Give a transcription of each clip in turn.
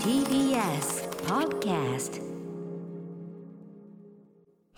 TBS Podcast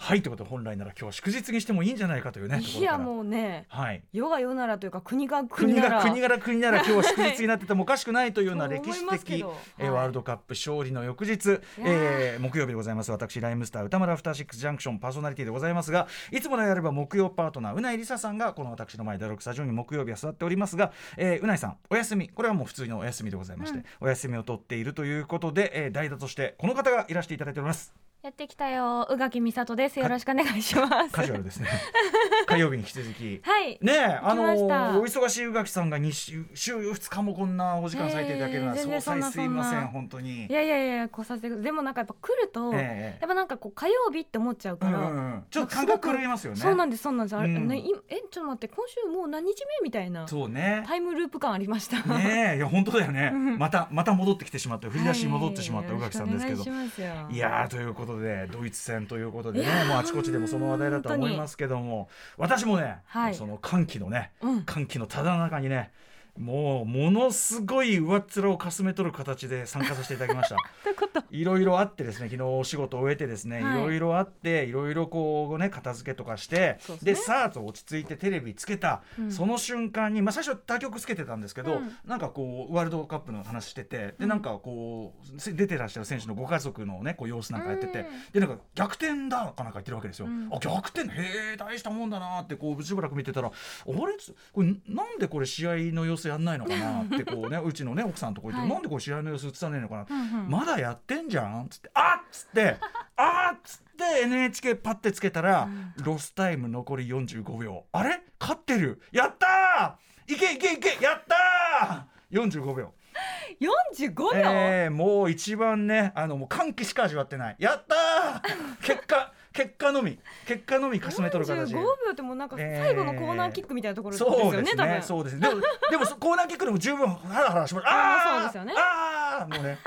はいということで本来なら今日は祝日にしてもいいんじゃないかというねいやもうねはい。世が世ならというか国が国なら。国が国なら今日は祝日になっててもおかしくないというような歴史的はい。ワールドカップ勝利の翌日、えー木曜日でございます。私ライムスター歌丸アフターシックスジャンクションパーソナリティでございますがいつもであれば木曜パートナーうないりささんがこの私の前第6スタジオに木曜日は座っておりますが、えーうないさんお休み。これはもう普通のお休みでございまして、お休みを取っているということで、えー代打としてこの方がいらしていただいておりますやってきたよ。宇垣美里です。よろしくお願いします。カジュアルですね。火曜日に引き続き。はい。ねえあのお忙しい宇垣さんが2週週2日もこんなお時間割いていただけるのはえー全総裁然そんなすいません本当に。いやいやいやこうさせてでもなんかやっぱ来ると、ええやっぱなんかこう火曜日って思っちゃうから、うんうんうん。ちょっと感覚狂いますよね。そうなんですそうなんです。あれ、うん。ねいえちょっと待って今週もう何日目みたいなそうね。タイムループ感ありました。ねえいや本当だよね。うん。またまた戻ってきてしまった。振り出しに戻ってしまった宇垣さんですけど。はいやーということでドイツ戦ということでねもうあちこちでもその話題だとは思いますけども私もね、はい。その歓喜のねうん。歓喜のただ中にねもうものすごい上っ面をかすめ取る形で参加させていただきました。と？いろいろあってですね昨日お仕事を終えてですね、はい。いろいろあっていろいろこうね片付けとかしてですね。でさあと落ち着いてテレビつけた、うん。その瞬間に、まあ、最初他局つけてたんですけど、うん。なんかこうワールドカップの話しててでなんかこうせ出てらっしゃる選手のご家族のねこう様子なんかやってて、うん。でなんか逆転だかなんか言ってるわけですよ。うん。あ逆転へえ大したもんだなってこうしばらく見てたらあれ？これなんでこれ試合の様子やんないのかなってこうね うちのね奥さんとこ行って、はい。なんでこれ試合の様子映さねえのかなうんうん。まだやってんじゃん？っつってあっ！つって あっ！つって NHK パッてつけたら、ロスタイム残り45秒。あれ？勝ってる。やったー！いけいけいけ！やったー！45秒。45秒、えー、もう一番ねあのもう歓喜しか味わってない。やったー！結果結果のみ結果のみかすめ取る形45秒ってもうなんか最後のコーナーキックみたいなところですよね、そうです多分。ねそうですね。でも でもそコーナーキックでも十分ハラハラしましたあー。そうですよね。あーもうね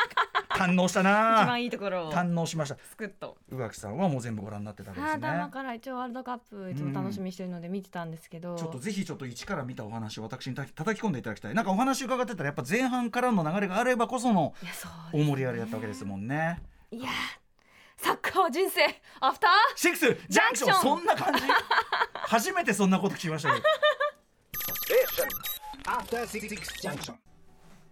堪能した一な番いいところ。を堪能しました。スクッと。宇垣さんはもう全部ご覧になってたわけですね。頭から一応ワールドカップいつも楽しみにしてるので見てたんですけど、ちょっとぜひちょっと一から見たお話を私にた叩き込んでいただきたい。なんかお話伺ってたらやっぱ前半からの流れがあればこその大盛り上がりだったわけですもんね。いやサッカーは人生アフター？シックスジャンクション。ジャンクション。そんな感じ？初めてそんなこと聞きましたけど。After Six Junction.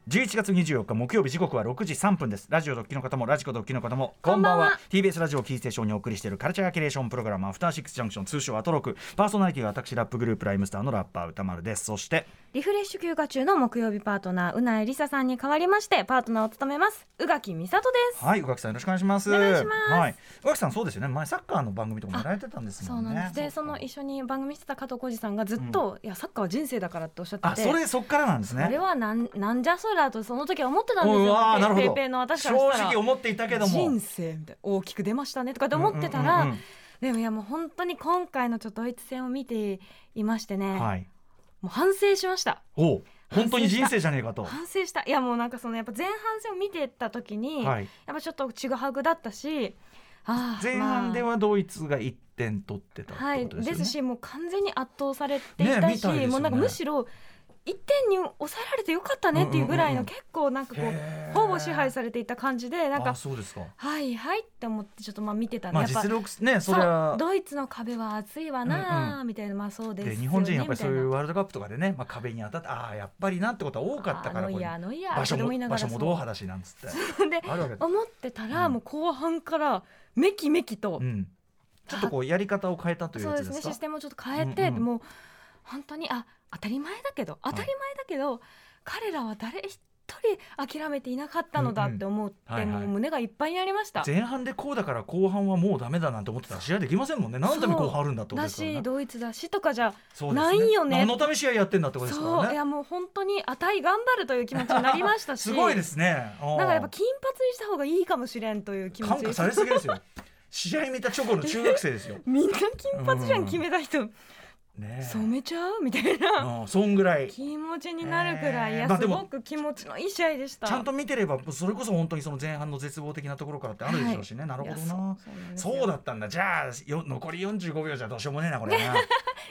11月24日木曜日時刻は6時3分です。ラジオドッキの方もラジコドッキの方もこんばんは。こんばんは。TBS ラジオキーステーションにお送りしているカルチャーキュレーションプログラムアフターシックスジャンクション通称アトロク。パーソナリティは私ラップグループライムスターのラッパー歌丸です。そしてリフレッシュ休暇中の木曜日パートナーうないりささんに代わりましてパートナーを務めます宇垣美里です。はい宇垣さんよろしくお願いします。お願いします。はい。宇垣さんそうですよね。前サッカーの番組とかもやられてたんですね。うんなんです。でその一緒に番組してた加藤浩次さんがずっと、いやサッカーは人生だからっておっしゃってて。あそれそっからなんですね。あれはなんなんじゃそりゃとその時は思ってたんですうよなるほど。ペイペイの私から正直思っていたけども。人生みたいな大きく出ましたねとかって思ってたら、うんうんうん。でもいやもう本当に今回のちょっとドイツ戦を見ていましてね、はいもう反省しました。おう本当に人生じゃねえかと。反省した。いやもうなんかそのやっぱ前半戦を見てた時に、はい。やっぱちょっとちぐはぐだったし前半でまはドイツが1点取ってたあはい。ですしもう完全に圧倒されていたし、ねね。もうなんかむしろ1点に抑えられてよかったねっていうぐらいの結構なんかこうほぼ支配されていた感じでなんあかそうですか。はいはいって思ってちょっとまあ見てたんで、まあやっぱ。実力ねそドイツの壁は厚いわなあみたいなまあそうですよねで日本人やっぱりそういうみワールドカップとかでね、まあ、壁に当たってああやっぱりなってことは多かったから場所も場所もドーハだしなんつって。で思ってたら、うん。もう後半からめきめきと、うん、ちょっとこうやり方を変えたというそうでやつですか？すねシステムをちょっと変えて、うんうん。もう本当にあ当たり前だけど当たり前だけど、彼らは誰一人諦めていなかったのだって思って、うんうんはいはい。もう胸がいっぱいになりました。前半でこうだから後半はもうダメだなんて思ってたら試合できませんもんね。何のために後半あるんだってことだですからね。しドイツだしとかじゃないよね。何のため試合やってんだってことですからね。そう。いやもう本当にあたい頑張るという気持ちになりましたし。すごいですね。なんかやっぱ金髪にした方がいいかもしれんという気持ち。感化されすぎですよ。試合見た直後の中学生ですよ。みんな金髪じゃん。決めた人、ねえ。染めちゃう？みたいな。うんそんぐらい。気持ちになるくらい、いやすえーまあでもごく気持ちのいい試合でした。ちゃんと見てればそれこそ本当にその前半の絶望的なところからってあるでしょうしね、なるほどな。そうだったんだ。じゃあよ残り45秒じゃどうしようもねえなこれな、い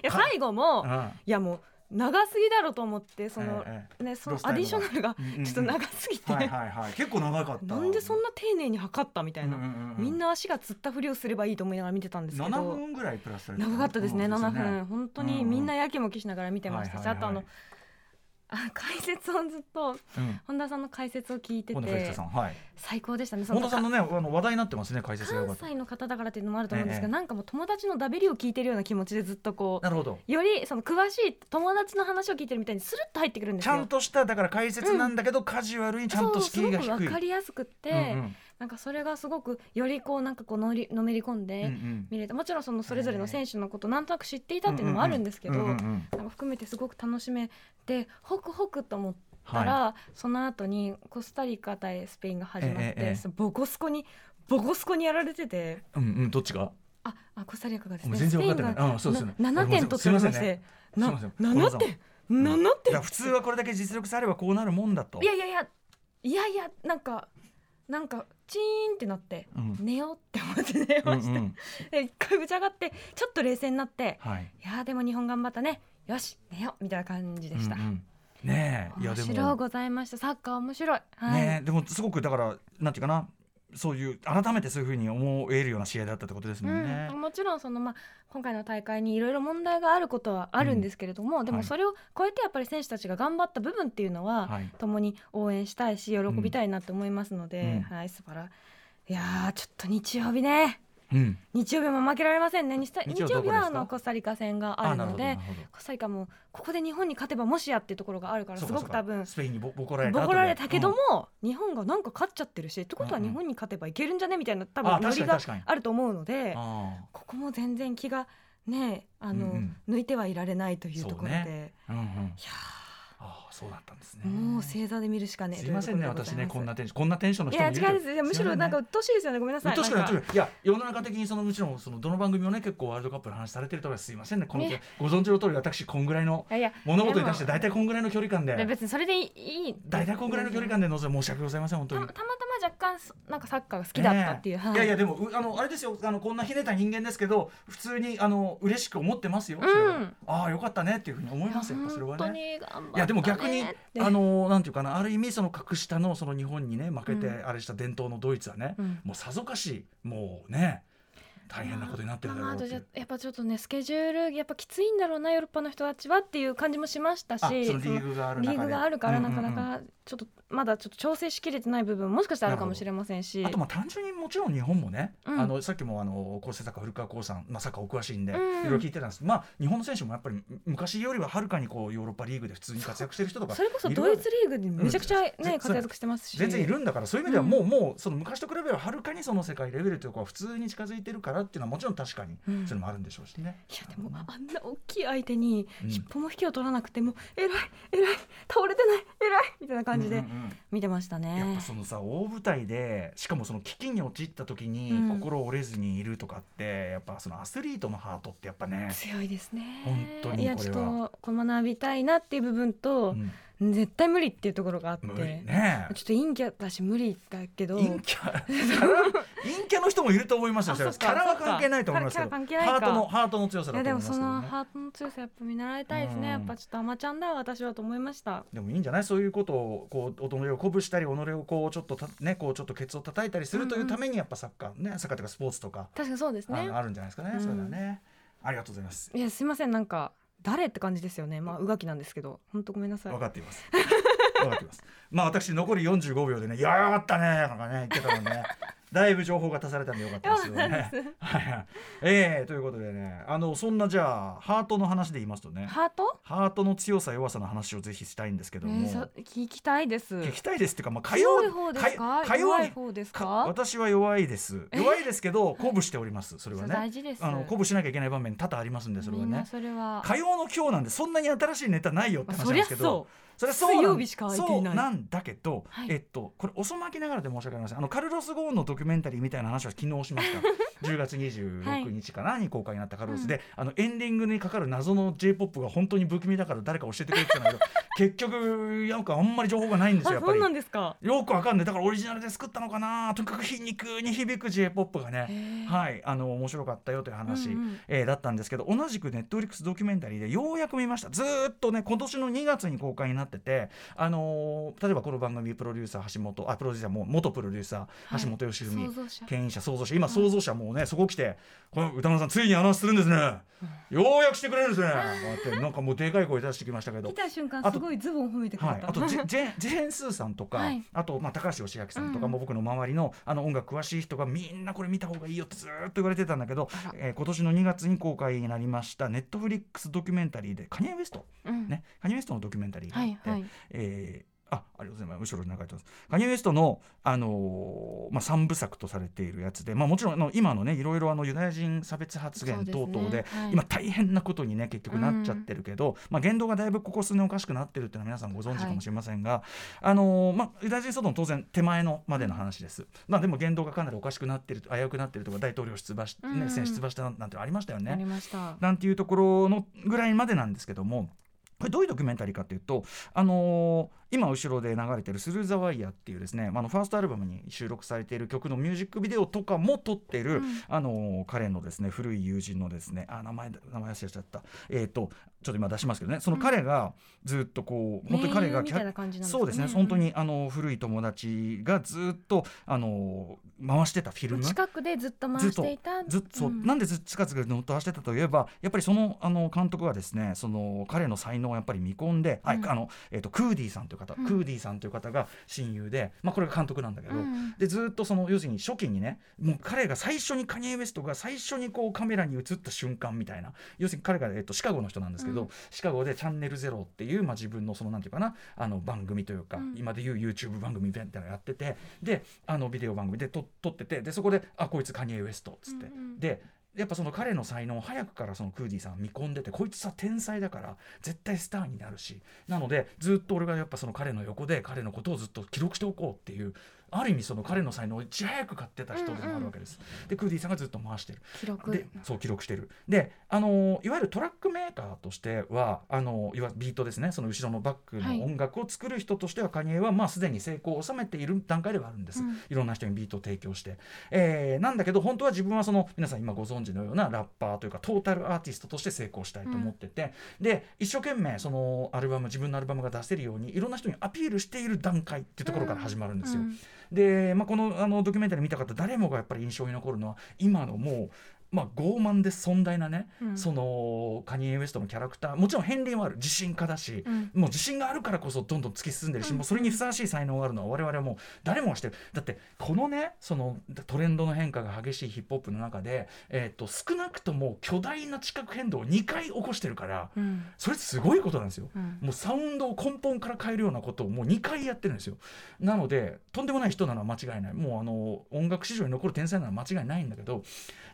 や最後も、うん。いやもう長すぎだろうと思ってその、えねそのアディショナルがうんうんうん。ちょっと長すぎて、はいはいはい。結構長かった。なんでそんな丁寧に測ったみたいな、うんうんうんうん。みんな足がつったふりをすればいいと思いながら見てたんですけ7ど分ぐらいプラス長かったですねうん7分。本当にみんなやきもきしながら見てました。し、はいはいはい。あとあのあ解説をずっとうん。本田さんの解説を聞いててさんはい。最高でしたね。そ本田さんのねあの話題になってますね解説が。関西の方だからっていうのもあると思うんですが、ええなんかもう友達のダベリを聞いてるような気持ちでずっとこなるほど。うよりその詳しい友達の話を聞いてるみたいにスルッと入ってくるんですよ。ちゃんとしただから解説なんだけど、カジュアルにちゃんと敷居が低い。そうすごく分かりやすくって、うんうんなんかそれがすごくよりこうなんかこうのりのめり込んでうんうん。見れた、もちろんそのそれぞれの選手のことなんとなく知っていたっていうのもあるんですけど、うんうんうん。なんか含めてすごく楽しめてホクホクと思ったら、はその後にコスタリカ対スペインが始まって、ええボコスコにボコスコにやられてて。い、うんうんどっちが？あ、あコスタリカがですね。全然分かってない。スペインがあそうですよねな7点取ってまして、すい。なません。すいません。7点、7だか点？ら。普通はこれだけ実力差あればこうなるもんだと。いやいやいや、いやいやなんかなんかチーンってなって、うん寝ようって思って寝ました。うんうんで一回ぶち上がってちょっと冷静になって、はいいやーでも日本頑張ったね。よし寝ようみたいな感じでした。うんうんねえ面白いございました。サッカー面白い。はい。ねえでもすごくだからなんていうかなそういう改めてそういうふうに思えるような試合だったってことですもんね。うん、もちろんその、まあ、今回の大会にいろいろ問題があることはあるんですけれども、ではいもそれを超えてやっぱり選手たちが頑張った部分っていうのは、はい。共に応援したいし喜びたいなって思いますので、うん。はい素晴らい。やーちょっと日曜日ね。うん、日曜日も負けられませんね。日曜日はあのコスタリカ戦があるのでコスタリカもここで日本に勝てばもしやっていうところがあるからすごく多分スペインにボボコられたボコられたけども、も、日本がなんか勝っちゃってるしってことは日本に勝てばいけるんじゃね？みたいな多あ分ノリがあると思うので。あここも全然気がねあの、うん抜いてはいられないというところで、いやそうだったんですね。ーもう正座で見るしかねえす。いませんね私ねこんなテンションこんなテンションのいや人もいる違うですいやむしろなんか鬱陶しいですよねごめんなさい。確かになんか。確かにいや世の中的にそのもちろんそのどの番組もね結構ワールドカップの話されてるとかす。いませんねこのねご存知の通り私こんぐらいのいやいや物事に対して大体こんぐらいの距離感で。で別にそれでいいいい。大体こんぐらいの距離感で臨んで申し訳ございません本当に。たた。またま若干そなんかサッカーが好きだったっていう、はい。やいやでもうあのあれですよあのこんなひねった人間ですけど普通にあの嬉しく思ってますよ。ああよかったねっていうふうに思いますよそれはね。いやでも逆にあのなんていうかなある意味その格下のその日本にね負けてうん。あれした伝統のドイツはね、うん。もうさぞかしもうね大変なことになってるだろう。やっぱちょっとねスケジュールやっぱきついんだろうなヨーロッパの人たちはっていう感じもしましたしリーグがある中で。リーグがあるからなかうんうんうん。なかちょっとまだちょっと調整しきれてない部分もしかしたらあるかもしれませんし。あとまあ単純にもちろん日本もね、うん。あのさっきもあの構成作家古川光さん、まあ、サッカーお詳しいんで、うん。いろいろ聞いてたんです。まあ日本の選手もやっぱり昔よりははるかにこうヨーロッパリーグで普通に活躍してる人とかそれこそドイツリーグでめちゃくちゃね、うん。活躍してますし。全然いるんだからそういう意味ではもう、もうその昔と比べればはるかにその世界レベルというか普通に近づいてるからっていうのはもちろん確かにうんそれもあるんでしょうしね。いやでもあんな大きい相手にうん一歩も引きを取らなくても、えらいえらい倒れてないえらいみたいな感じでうんうんうん見てましたね。やっぱそのさ大舞台でしかもその危機に陥った時にうん心折れずにいるとかって、やっぱそのアスリートのハートってやっぱね、強いですね。本当にいやこれはちょっとこう学びたいなっていう部分と、うん絶対無理っていうところがあって、ね。ちょっと陰キャだし無理だけど。陰キャ陰キャの人もいると思いますよキャラは関係ないと思いますけど。ハートのハートの強さだと思いますけどね。のハートの強さやっぱ見習いたいですね、うん。やっぱちょっとアマちゃんだわ私はと思いました。でもいいんじゃない？そういうことをこう己を鼓舞したり己をこうちょっとたねこうちょっとケツを叩いたりするというためにやっぱサッカーねサッカーというかスポーツとか。確かにそうですね。あるんじゃないですかね、うんそれはね。ありがとうございます。いやすいません。なんか誰って感じですよね。まあうがきなんですけど。本当ごめんなさい。分かっています。分かっています。まあ私残り45秒でね「いやよかったね」なんかね言ってたのでねだいぶ情報が足されたんでよかったですよね。はいはい。えー、ということでねあのそんなじゃあハートの話で言いますとねハート？ハートの強さ弱さの話をぜひしたいんですけども、えーそ聞きたいです。聞きたいですっていうか、まあ、火曜ですか？私は弱いです。え？弱いですけど鼓舞しておりますそれはね。大事です。あの鼓舞しなきゃいけない場面多々ありますんでそれはね。それは。火曜の今日なんでそんなに新しいネタないよって話なんですけど。そそれはそうなんそうなんだけど、はい。えっとこれ遅まきながらで申し訳ありません。あのカルロス・ゴーンのドキュメンタリーみたいな話は昨日しました10月26日かなに公開になったカルロスで、あのエンディングにかかる謎の j p o p が本当に不気味だから誰か教えてくれって言ったんだけど結局なんかあんまり情報がないんですよ。やっぱりあそうなんですか。よくわかんない。だからオリジナルで作ったのかな。とにかく皮肉に響く j p o p がね。はい。あの面白かったよという話、うんうん。えーだったんですけど同じくネットフリックスドキュメンタリーでようやく見ました。ずーっとね今年の2月に公開になっててあのー例えばこの番組プロデューサー橋本あプロデューサーも元プロデューサー、はい。橋本良文創造者。牽引者創造者今創造者もうねそこ来てこの歌丸さんついにアナウンスするんですね、ようやくしてくれるんですね。ってなんかもうでかい声出してきましたけど。来た瞬間あとすごいズボン褒めてくれはい、た、あとジェジェ ジェーン・スーさんとか、はい。あと、まあ、高橋義明さんとかうん。も僕の周りのあの音楽詳しい人がみんなこれ見た方がいいよってずーっと言われてたんだけどえー今年の2月に公開になりましたネットフリックスドキュメンタリーでカニエ・ウエスト、うん。ね、カニエ・ウエストのドキュメンタリーがあって、はいはい。えーあありがとうございます。後ろに流れてます。カニエ・ウエストの、あのーまあ、3部作とされているやつで、まあ、もちろんあの今のねいろいろあのユダヤ人差別発言等々でねはい。今大変なことにね結局なっちゃってるけど、まあ、言動がだいぶここ数年おかしくなってるっていうのは皆さんご存知かもしれませんが、あのーまあ、ユダヤ人騒動の当然手前のまでの話です、まあ、でも言動がかなりおかしくなってる危うくなってるとか大統領出馬し、ねうん。選出馬したなんてのありましたよね。ありました。なんていうところのぐらいまでなんですけどもこれどういうドキュメンタリーかというと、あのー今後ろで流れてる「スルー・ザ・ワイヤー」っていうですね、まあ、あのファーストアルバムに収録されている曲のミュージックビデオとかも撮っている、うん。あのー彼のですね古い友人のですねあ名前名前忘れちゃった。えっ、とちょっと今出しますけどね。その彼がずっとこう、本当に彼が盟友みたいな感じなんですかね。そうですね。本当にあの古い友達がずっとあのー回してたフィルム。近くでずっと回していた。ずっとそう、ん。なんでずっと近づくのと走ってたといえばやっぱりそのあの監督はですねその彼の才能をやっぱり見込んで、あのえっ、とクーディーさんという方、うん。クーディーさんという方が親友で、まあこれが監督なんだけど。うん。でずっとその要するに初期にねもう彼が最初にカニエ・ウエストが最初にこうカメラに映った瞬間みたいな要するに彼が、えっと、シカゴの人なんですけど、うん。シカゴで「チャンネルゼロっていう、まあ、自分のそのなんていうかなあの番組というか、うん。今でいう YouTube 番組みたいなのやっててであのビデオ番組で撮撮っててでそこで「あこいつカニエ・ウエスト」っつって、でやっぱその彼の才能を早くからそのクーディーさん見込んでてこいつさ天才だから絶対スターになるし。なのでずっと俺がやっぱその彼の横で彼のことをずっと記録しておこうっていうある意味その彼の才能をいち早く買ってた人でもあるわけです。でクーディーさんがずっと回してる。記録。でそう記録してる。であのいわゆるトラックメーカーとしてはあのいわゆるビートですね。その後ろのバックはい。の音楽を作る人としては、カニエはまあすでに成功を収めている段階ではあるんです、うん。いろんな人にビートを提供して、えーなんだけど本当は自分はその皆さん今ご存知のようなラッパーというかトータルアーティストとして成功したいと思ってて、で一生懸命そのアルバム自分のアルバムが出せるようにいろんな人にアピールしている段階っていうところから始まるんですよ。うんで、まあ、このあのドキュメンタリー見た方誰もがやっぱり印象に残るのは今のもう、まあ、傲慢で尊大なね、うん。そのカニエ・ウエストのキャラクター。もちろん片鱗はある。自信家だし、うん。もう自信があるからこそどんどん突き進んでるし、うん。もうそれにふさわしい才能があるのは我々はもう誰もが知ってる。だってこのねそのトレンドの変化が激しいヒップホップの中で、えー、と少なくとも巨大な地殻変動を2回起こしてるからうん。それすごいことなんですよ。うん。もうサウンドを根本から変えるようなことをもう2回やってるんですよ。なのでとんでもない人なのは間違いない。もうあの音楽史上に残る天才なのは間違いないんだけど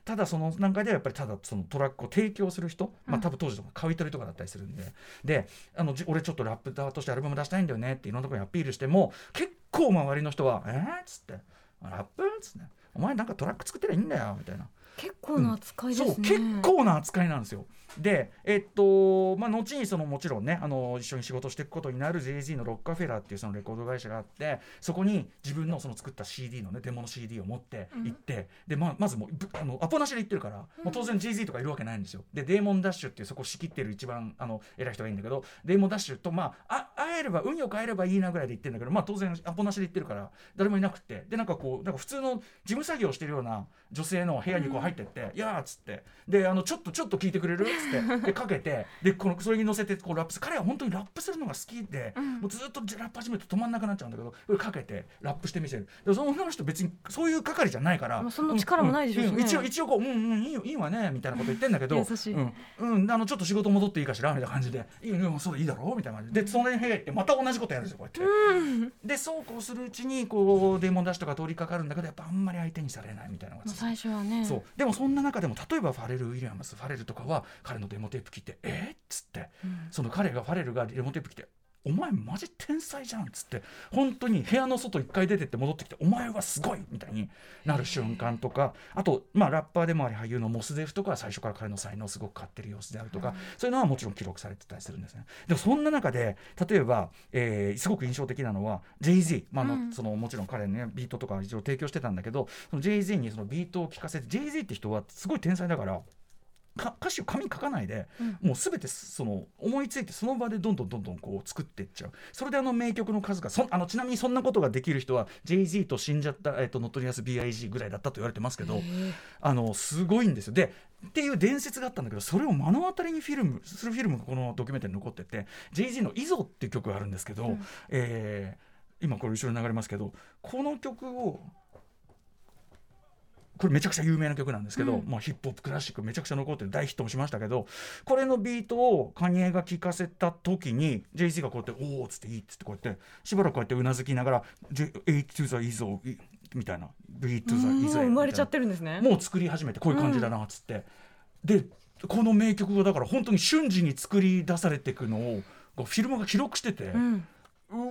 ただその段階ではやっぱりただそのトラックを提供する人、まあ多分当時とか買い取りとかだったりするんでであのじ俺ちょっとラップターとしてアルバム出したいんだよねっていろんなところにアピールしても結構周りの人は「えー?」っつって「ラップ?」っつって「お前なんかトラック作ってりゃいいんだよ」みたいな。結構な扱いですね、そう結構な扱いなんですよ。で、えっとまあ、後にそのもちろんねあの一緒に仕事していくことになる JZ のロッカフェラーっていうそのレコード会社があってそこに自分のその作った CD のねデモの CD を持って行って、でまあ、まずもうぶあのアポなしで行ってるから、もう当然 JZ とかいるわけないんですよ。でデーモンダッシュっていうそこを仕切ってる一番あの偉い人がいいんだけどデーモンダッシュとまああ会えれば運よく会えればいいなぐらいで行ってるんだけど、まあ、当然アポなしで行ってるから誰もいなくて。でなんかこうなんか普通の事務作業してるような女性の部屋にこう入ってって「いやー」っつって。であのちょっとちょっと聞いてくれる？っつってでかけてでこのそれに乗せてこうラップする彼は本当にラップするのが好きで、うん。もうずっとラップ始めると止まんなくなっちゃうんだけどこれかけてラップしてみせる。でその女の人別にそういう係じゃないからまあそんな力もないでしょうしねんん一応一応こう「うんうんいいよいいわね」みたいなこと言ってんだけど優しい。うんうん、あのちょっと仕事戻っていいかしらみたいな感じで「いいよそういいだろ」うみたいな感じで。でその辺部屋行ってまた同じことやるんですよこうやって。うん。でそうこうするうちにこうデーモンダッシュとか通りかかるんだけどやっぱあんまり相手にされないみたいなのが最初はね。そう。でもそんな中でも例えばファレル・ウィリアムスファレルとかは彼のデモテープ聞いて「えっ?」つってうんその彼がファレルがデモテープ来てお前マジ天才じゃん」っつって本当に部屋の外一回出てって戻ってきて「お前はすごい!」みたいになる瞬間とかあと、まあ、ラッパーでもあり俳優のモスデフとかは最初から彼の才能をすごく買ってる様子であるとか、はいそういうのはもちろん記録されてたりするんですね。でもそんな中で例えば、えーすごく印象的なのは Jay-Z、まああのうんそのもちろん彼ねビートとか一応提供してたんだけどその Jay-Z にそのビートを聴かせて Jay-Z って人はすごい天才だから。か歌詞を紙に書かないで、うん。もうすべてその思いついてその場でどんどんどんどんこう作っていっちゃう。それであの名曲の数がそあのちなみにそんなことができる人は Jay-Z と死んじゃった、えっとノトリアス B.I.G ぐらいだったと言われてますけど、あのすごいんですよ。でっていう伝説があったんだけどそれを目の当たりにフィルムするフィルムがこのドキュメンタリーに残ってて Jay-Z の「イゾっていう曲があるんですけど、うん。えー今これ後ろに流れますけどこの曲をこれめちゃくちゃ有名な曲なんですけど、うん。まあ、ヒップホップクラシックめちゃくちゃ残ってる大ヒットもしましたけどこれのビートをカニエが聴かせた時に Jay-Z がこうやって「おお」っつって「いい」っつってこうやってしばらくこうやってうなずきながら「J- A to the Izo」みたいな「B to the も Izo」う生まれちゃってるんですねもう作り始めてこういう感じだなっつって、でこの名曲がだから本当に瞬時に作り出されていくのをフィルムが記録してて、ううんわ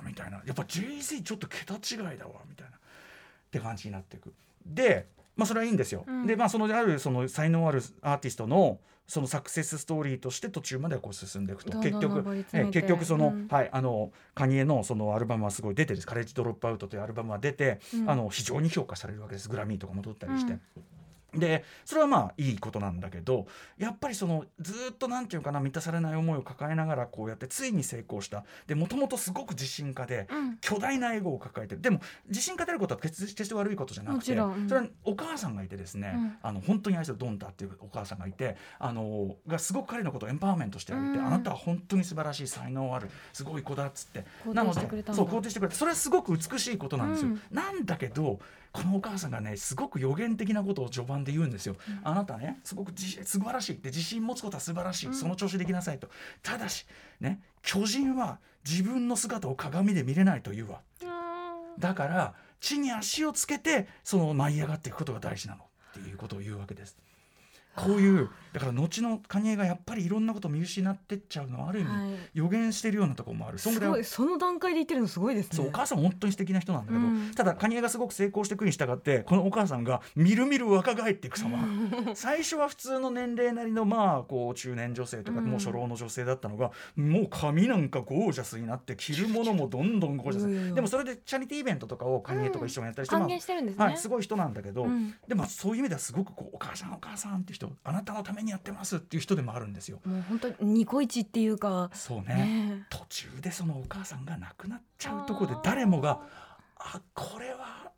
ーみたいな。やっぱ Jay-Z ちょっと桁違いだわみたいな。って感じになっていくでまあそれはいいんですよ、うん。でまあそのあるその才能あるアーティストのそのサクセスストーリーとして途中まではこう進んでいくと。結局え結局その、うん。はいあのカニエのそのアルバムはすごい出てるカレッジドロップアウトというアルバムは出て、うん。あの非常に評価されるわけです。グラミーとかも取ったりして。でそれはまあいいことなんだけどやっぱりそのずーっとなんていうかな満たされない思いを抱えながらこうやってついに成功した。でもともとすごく自信家でうん。巨大なエゴを抱えてるでも自信家であることは決決して悪いことじゃなくてうん。それはお母さんがいてですね、うん。あの本当に愛するドンタっていうお母さんがいてあのがすごく彼のことをエンパワーメントしてあげて、うん。あなたは本当に素晴らしい才能あるすごい子だっつって。肯定なのでしてくれたんだ。そう肯定してくれてそれはすごく美しいことなんですよ、うん。なんだけどこのお母さんがねすごく予言的なことを序盤で言うんですよ、うん。あなたねすごく自素晴らしい。って自信持つことは素晴らしい、うん。その調子でいきなさいと。ただしね巨人は自分の姿を鏡で見れないというわ。だから地に足をつけてその舞い上がっていくことが大事なの。っていうことを言うわけです。こういうだから後のカニエがやっぱりいろんなことを見失ってっちゃうのはある意味、はい。予言してるようなところもある。そんぐらいすごいその段階で言ってるのすごいですね。そうお母さん本当に素敵な人なんだけど、うん。ただカニエがすごく成功していくに従ってこのお母さんがみるみる若返っていく様。最初は普通の年齢なりのまあこう中年女性とかうん。もう初老の女性だったのが、もう髪なんかゴージャスになって着るものもどんどんゴージャス、うん。でもそれでチャリティーイベントとかをカニエとか一緒にやったりして、まあ還元してるんですね、はい、すごい人なんだけど、うんでもそういう意味ではすごくこうお母さんお母さんって人あなたのためにやってますっていう人でもあるんですよ。もう本当にニコイチっていうか。そうね。ね。途中でそのお母さんが亡くなっちゃうところで誰もがあこれは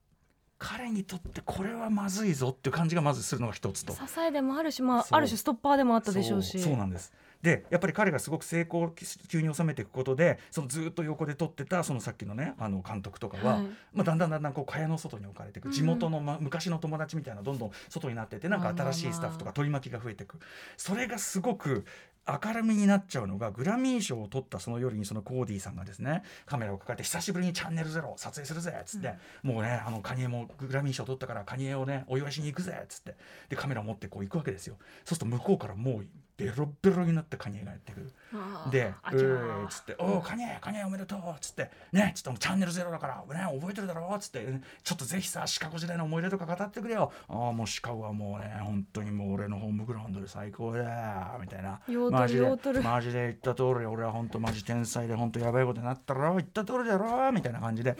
彼にとってこれはまずいぞっていう感じがまずするのが一つと。支えでもあるし、まあ、ある種ストッパーでもあったでしょうし。そうなんですでやっぱり彼がすごく成功急に収めていくことでそのずっと横で撮ってたそのさっきのねあの監督とかは、はい。まあ、だんだんだんだんこう蚊帳の外に置かれていくうん。地元の、ま、昔の友達みたいなどんどん外になってってなんか新しいスタッフとか取り巻きが増えていく。それがすごく明るみになっちゃうのがグラミー賞を取ったその夜にそのコーディさんがですねカメラを抱えて久しぶりにチャンネルゼロ撮影するぜっつって、もうねあのカニエもグラミー賞取ったからカニエをねお祝いしに行くぜっつってでカメラを持ってこう行くわけですよ。そうすると向こうからもうベロベロになったカニエがやってくる。で「あちゃうーーっつって「おおカニエカニエおめでとう」っつって「ねちょっとチャンネルゼロだからね覚えてるだろ」っつって「ちょっとぜひさシカゴ時代の思い出とか語ってくれよ」「ああもうシカゴはもうね本当にもう俺のホームグラウンドで最高だよ」みたいな。マジでマジで言った通り俺は本当マジ天才で本当やばいことになったろ。言った通りだろみたいな感じで。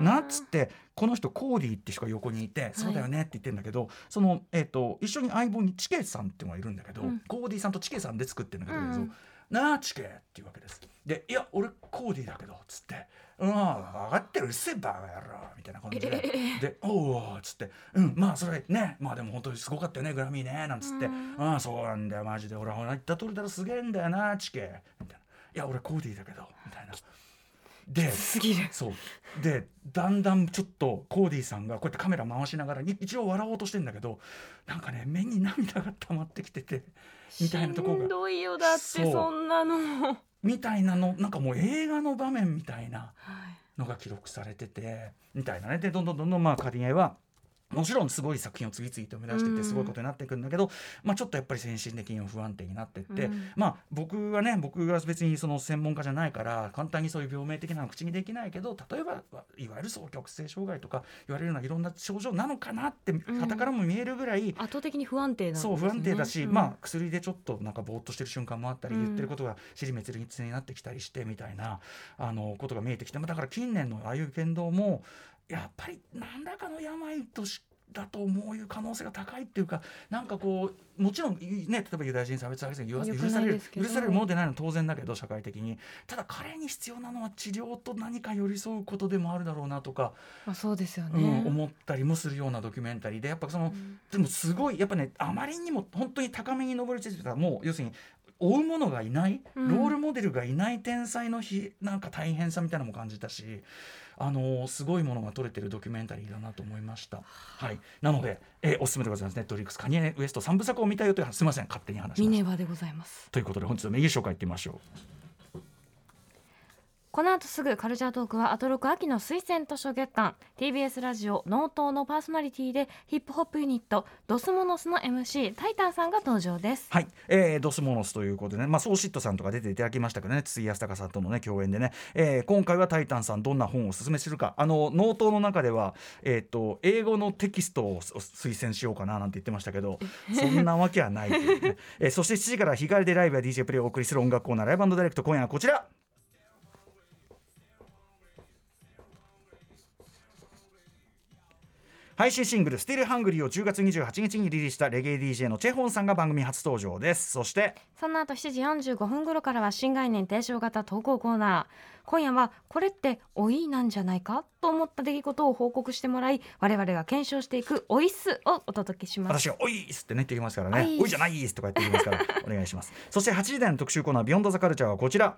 なっつってこの人コーディって人が横にいて「そうだよね」って言ってるんだけどその、えー、と一緒に相棒にチケさんっていうのがいるんだけど、うん。コーディさんとチケさんで作ってるんだけど、うん。なあチケっていうわけです。で「いや俺コーディだけど」っつって「うん分かってるうっせえバカ野郎」みたいな感じで「でおお」っつって「うんまあそれねまあでも本当にすごかったよねグラミーね」なんつって。うん「ああそうなんだよマジで。俺は言った通りだろすげえんだよなチケ」みたいな「いや俺コーディだけど」みたいな。ですぎるそう。でだんだんちょっとコーディさんがこうやってカメラ回しながらに一応笑おうとしてんだけどなんかね目に涙が溜まってきててみたいなところが。しんどいよだってそんなの。はいみたいなのなんかもう映画の場面みたいなのが記録されててみたいなね。でどんどんどんどんまあカニエはもちろんすごい作品を次々と生み出していっうん。てすごいことになっていくんだけど、まあ、ちょっとやっぱり精神的にも不安定になっていって、うん。まあ僕はね僕が別にその専門家じゃないから簡単にそういう病名的なのは口にできないけど例えばいわゆる双極性障害とか言われるようないろんな症状なのかなって傍からも見えるぐらい、圧倒的に不安定なんね。そう不安定だし、うん。まあ薬でちょっとなんかぼーっとしてる瞬間もあったり、うん。言ってることが尻滅裂になってきたりしてみたいなあのことが見えてきてまあだから近年のああいう言動もやっぱり何らかの病としだと思う可能性が高いっていうかなんかこうもちろんね例えばユダヤ人差別差別が許される許されるものでないのは当然だけど社会的に。ただ彼に必要なのは治療と何か寄り添うことでもあるだろうなとか、まあそうですようんね、思ったりもするようなドキュメンタリーでやっぱその、うん。でもすごいやっぱねあまりにも本当に高めに上り詰めてたもう要するに追う者がいないロうんールモデルがいない天才の日なんか大変さみたいなのも感じたし。あのーすごいものが撮れてるドキュメンタリーだなと思いました。はい、なので、えーおすすめでございます。ネットフリックスカニエウエスト三部作を見たよというすみません勝手に話しました。ミネバでございますということで本日のメニュー紹介いってみましょう。この後すぐカルチャートークはアトロク秋の推薦図書月間。TBS ラジオ脳盗のパーソナリティでヒップホップユニットドスモノスの MC タイタンさんが登場です。はい、えー、 Dos Monos ということでね、まあ、荘子it さんとか出ていただきましたけどね、筒井康隆さんとのね、共演でね、えー今回は TaiTan さん、どんな本をおすすめするか、あの、脳盗の中では、えっ、と、英語のテキストを推薦しようかななんて言ってましたけど、そんなわけはないというね、えーそして7時から日帰りでライブや DJ プレイをお送りする音楽コーナー、ライブダイレクト、今夜はこちら。配信シングル「Still Hungry」を10月28日にリリースしたレゲエ DJ のチェホンさんが番組初登場です。そしてその後7時45分頃からは新概念提唱型投稿コーナー。今夜はこれっておいなんじゃないか？と思った出来事を報告してもらい我々が検証していくおいっすをお届けします。私が「おいっす」ってね言ってきますからね。おいっす「おいじゃないっす」とか言ってきますから お願いします。そして8時台の特集コーナー「ビヨンドザカルチャーはこちら。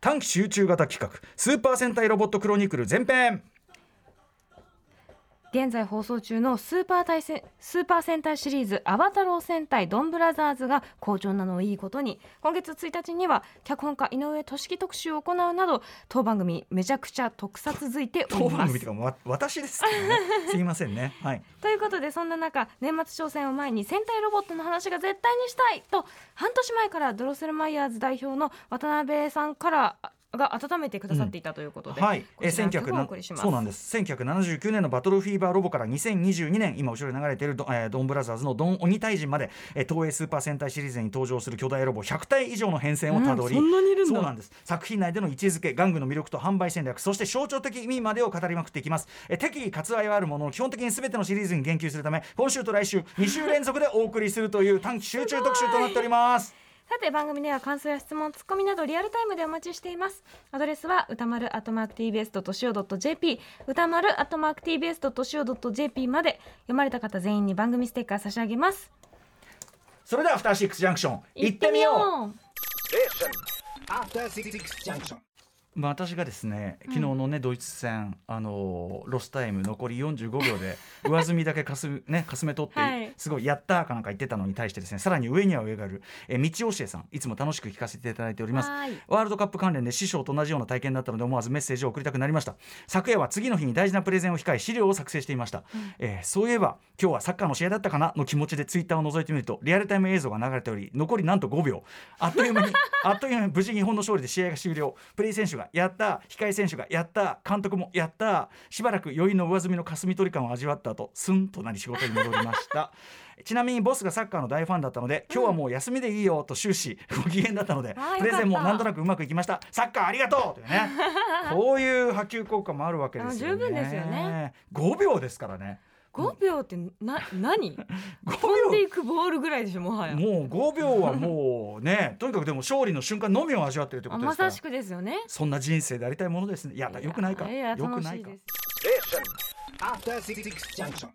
短期集中型企画。スーパー戦隊ロボットクロニクル前編現在放送中のスーパー対戦スーパー戦隊シリーズ「アバタロー戦隊ドンブラザーズ」が好調なのをいいことに。今月1日には脚本家井上俊樹特集を行うなど当番組めちゃくちゃ特撮づいております。私ですね。すいませんね。はい。ということでそんな中年末商戦を前に戦隊ロボットの話が絶対にしたいと半年前からドロセルマイヤーズ代表の渡辺さんからが温めてくださっていたということで、はい、えこちらの曲をお1900送りします。そうなんです。1979年のバトルフィーバーロボから2022年今後ろに流れているド,、えードンブラザーズのドン鬼退治まで、えー東映スーパー戦隊シリーズに登場する巨大ロボ100体以上の変遷をたどり、うんそんなにいるんだ。そうなんです。作品内での位置づけ玩具の魅力と販売戦略そして象徴的意味までを語りまくっていきます、えー適宜割愛はあるものの基本的に全てのシリーズに言及するため今週と来週2週連続でお送りするという短期集中特集となっておりますさて番組では感想や質問ツッコミなどリアルタイムでお待ちしています。アドレスは歌丸 @tbs.co.jp 歌丸 @tbs.co.jp まで。読まれた方全員に番組ステッカー差し上げます。それではアフターシックスジャンクション行ってみよう。う。After Six Junction. まあ、私がですね昨日のね、ドイツ戦、あのーロスタイム残り45秒で上積みだけかす, ね、かすめ取って、はい。すごいやったーかなんか言ってたのに対してですねさらに上には上がある、えー道教えさんいつも楽しく聞かせていただいております。はい。ワールドカップ関連で師匠と同じような体験だったので思わずメッセージを送りたくなりました。昨夜は次の日に大事なプレゼンを控え資料を作成していました、えーそういえば今日はサッカーの試合だったかなの気持ちでツイッターを覗いてみるとリアルタイム映像が流れており残りなんと5秒。あっという間に あっという間に無事日本の勝利で試合が終了。プレイ選手がやった控え選手がやった監督もやったしばらく余韻の上積みの霞取り感を味わった後スンとなり仕事に戻りました。ちなみにボスがサッカーの大ファンだったので今日はもう休みでいいよと終始ご機嫌だったので、プレゼンもなんとなくうまくいきました。サッカーありがとうというね こういう波及効果もあるわけですよね。あ十分ですよね。5秒ですからね5秒ってな何？5飛んでいくボールぐらいでしょもはや。秒もう5秒はもうねとにかくでも勝利の瞬間のみを味わってるというあことでから。ますさしくですよね。そんな人生でありたいものですね。いやよくないか。いやよくないか。楽